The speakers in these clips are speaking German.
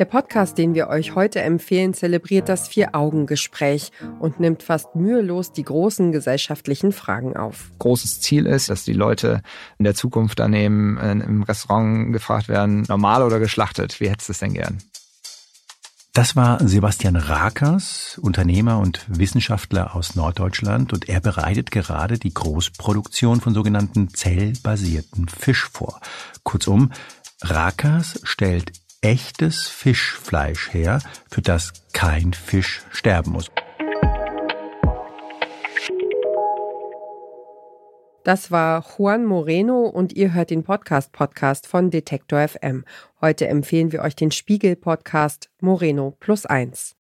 Der Podcast, den wir euch heute empfehlen, zelebriert das Vier-Augen-Gespräch und nimmt fast mühelos die großen gesellschaftlichen Fragen auf. Großes Ziel ist, dass die Leute in der Zukunft daneben äh, im Restaurant gefragt werden, normal oder geschlachtet. Wie hättest du es denn gern? Das war Sebastian Rakers, Unternehmer und Wissenschaftler aus Norddeutschland, und er bereitet gerade die Großproduktion von sogenannten zellbasierten Fisch vor. Kurzum, Rakers stellt echtes Fischfleisch her, für das kein Fisch sterben muss. Das war Juan Moreno und ihr hört den Podcast Podcast von Detektor FM. Heute empfehlen wir euch den Spiegel Podcast Moreno plus eins.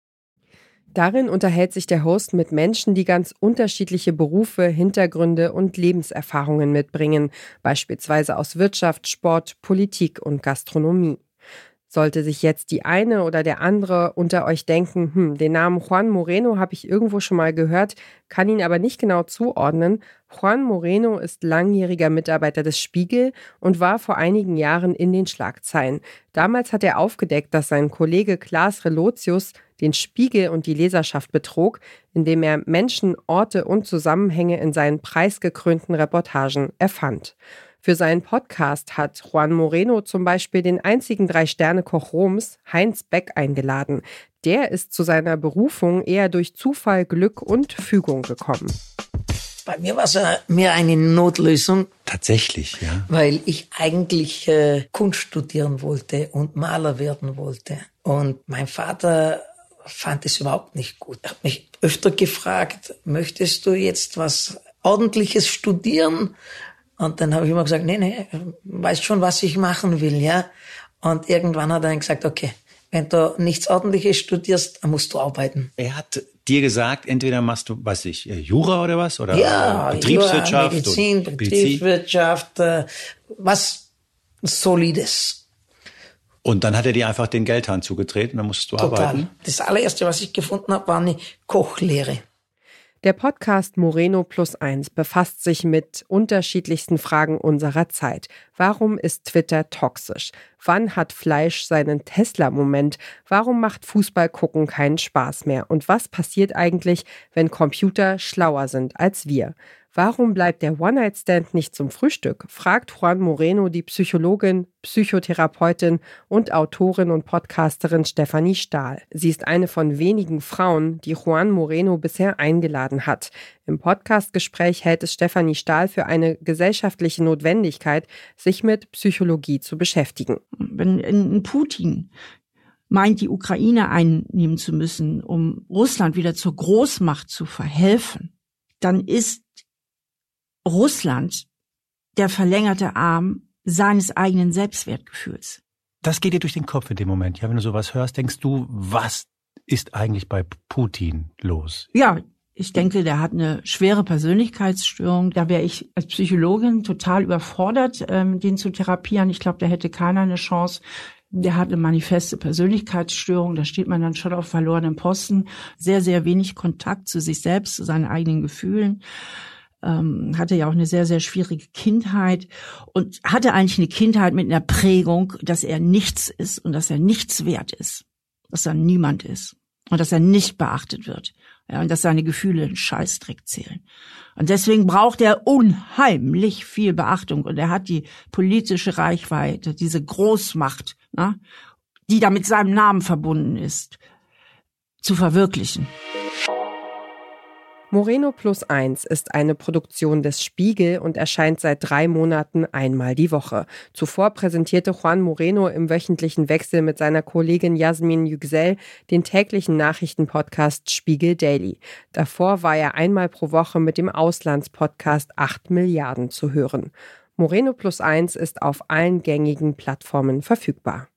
Darin unterhält sich der Host mit Menschen, die ganz unterschiedliche Berufe, Hintergründe und Lebenserfahrungen mitbringen, beispielsweise aus Wirtschaft, Sport, Politik und Gastronomie. Sollte sich jetzt die eine oder der andere unter euch denken, hm, den Namen Juan Moreno habe ich irgendwo schon mal gehört, kann ihn aber nicht genau zuordnen. Juan Moreno ist langjähriger Mitarbeiter des Spiegel und war vor einigen Jahren in den Schlagzeilen. Damals hat er aufgedeckt, dass sein Kollege Klaas Relotius den Spiegel und die Leserschaft betrog, indem er Menschen, Orte und Zusammenhänge in seinen preisgekrönten Reportagen erfand. Für seinen Podcast hat Juan Moreno zum Beispiel den einzigen Drei-Sterne-Koch Roms, Heinz Beck, eingeladen. Der ist zu seiner Berufung eher durch Zufall, Glück und Fügung gekommen. Bei mir war es mehr eine Notlösung. Tatsächlich, ja. Weil ich eigentlich äh, Kunst studieren wollte und Maler werden wollte. Und mein Vater fand es überhaupt nicht gut. Er hat mich öfter gefragt, möchtest du jetzt was Ordentliches studieren und dann habe ich immer gesagt, nee, nee, weiß schon, was ich machen will, ja. Und irgendwann hat er dann gesagt, okay, wenn du nichts Ordentliches studierst, dann musst du arbeiten. Er hat dir gesagt, entweder machst du, weiß ich, äh, Jura oder was? Oder ja, Betriebswirtschaft? Jura, Medizin, Betriebswirtschaft, äh, was Solides. Und dann hat er dir einfach den Geldhahn zugetreten, dann musstest du Total. arbeiten. Das allererste, was ich gefunden habe, war eine Kochlehre. Der Podcast Moreno Plus Eins befasst sich mit unterschiedlichsten Fragen unserer Zeit. Warum ist Twitter toxisch? Wann hat Fleisch seinen Tesla-Moment? Warum macht Fußball gucken keinen Spaß mehr? Und was passiert eigentlich, wenn Computer schlauer sind als wir? Warum bleibt der One-Night-Stand nicht zum Frühstück? fragt Juan Moreno die Psychologin, Psychotherapeutin und Autorin und Podcasterin Stefanie Stahl. Sie ist eine von wenigen Frauen, die Juan Moreno bisher eingeladen hat. Im Podcastgespräch hält es Stefanie Stahl für eine gesellschaftliche Notwendigkeit, sich mit Psychologie zu beschäftigen. Wenn Putin meint, die Ukraine einnehmen zu müssen, um Russland wieder zur Großmacht zu verhelfen, dann ist Russland der verlängerte Arm seines eigenen Selbstwertgefühls. Das geht dir durch den Kopf in dem Moment. Ja, wenn du sowas hörst, denkst du, was ist eigentlich bei Putin los? Ja, ich denke, der hat eine schwere Persönlichkeitsstörung. Da wäre ich als Psychologin total überfordert, ähm, den zu therapieren. Ich glaube, da hätte keiner eine Chance. Der hat eine manifeste Persönlichkeitsstörung. Da steht man dann schon auf verlorenem Posten. Sehr, sehr wenig Kontakt zu sich selbst, zu seinen eigenen Gefühlen ähm, hatte ja auch eine sehr, sehr schwierige Kindheit und hatte eigentlich eine Kindheit mit einer Prägung, dass er nichts ist und dass er nichts wert ist, dass er niemand ist und dass er nicht beachtet wird. Ja, und dass seine Gefühle einen Scheißdreck zählen. Und deswegen braucht er unheimlich viel Beachtung. Und er hat die politische Reichweite, diese Großmacht, ne, die da mit seinem Namen verbunden ist, zu verwirklichen. Moreno Plus Eins ist eine Produktion des Spiegel und erscheint seit drei Monaten einmal die Woche. Zuvor präsentierte Juan Moreno im wöchentlichen Wechsel mit seiner Kollegin Jasmin Yüksel den täglichen Nachrichtenpodcast Spiegel Daily. Davor war er einmal pro Woche mit dem Auslandspodcast 8 Milliarden zu hören. Moreno Plus Eins ist auf allen gängigen Plattformen verfügbar.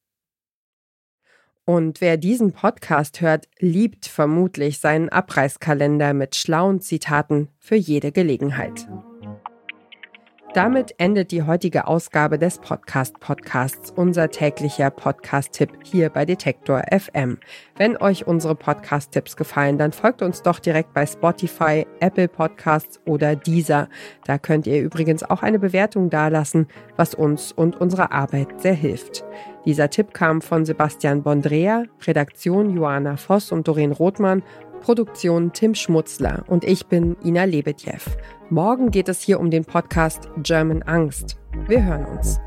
Und wer diesen Podcast hört, liebt vermutlich seinen Abreißkalender mit schlauen Zitaten für jede Gelegenheit. Damit endet die heutige Ausgabe des Podcast Podcasts, unser täglicher Podcast-Tipp hier bei Detektor FM. Wenn euch unsere Podcast-Tipps gefallen, dann folgt uns doch direkt bei Spotify, Apple Podcasts oder Deezer. Da könnt ihr übrigens auch eine Bewertung dalassen, was uns und unserer Arbeit sehr hilft. Dieser Tipp kam von Sebastian Bondrea, Redaktion Joanna Voss und Doreen Rothmann Produktion Tim Schmutzler und ich bin Ina Lebedjew. Morgen geht es hier um den Podcast German Angst. Wir hören uns.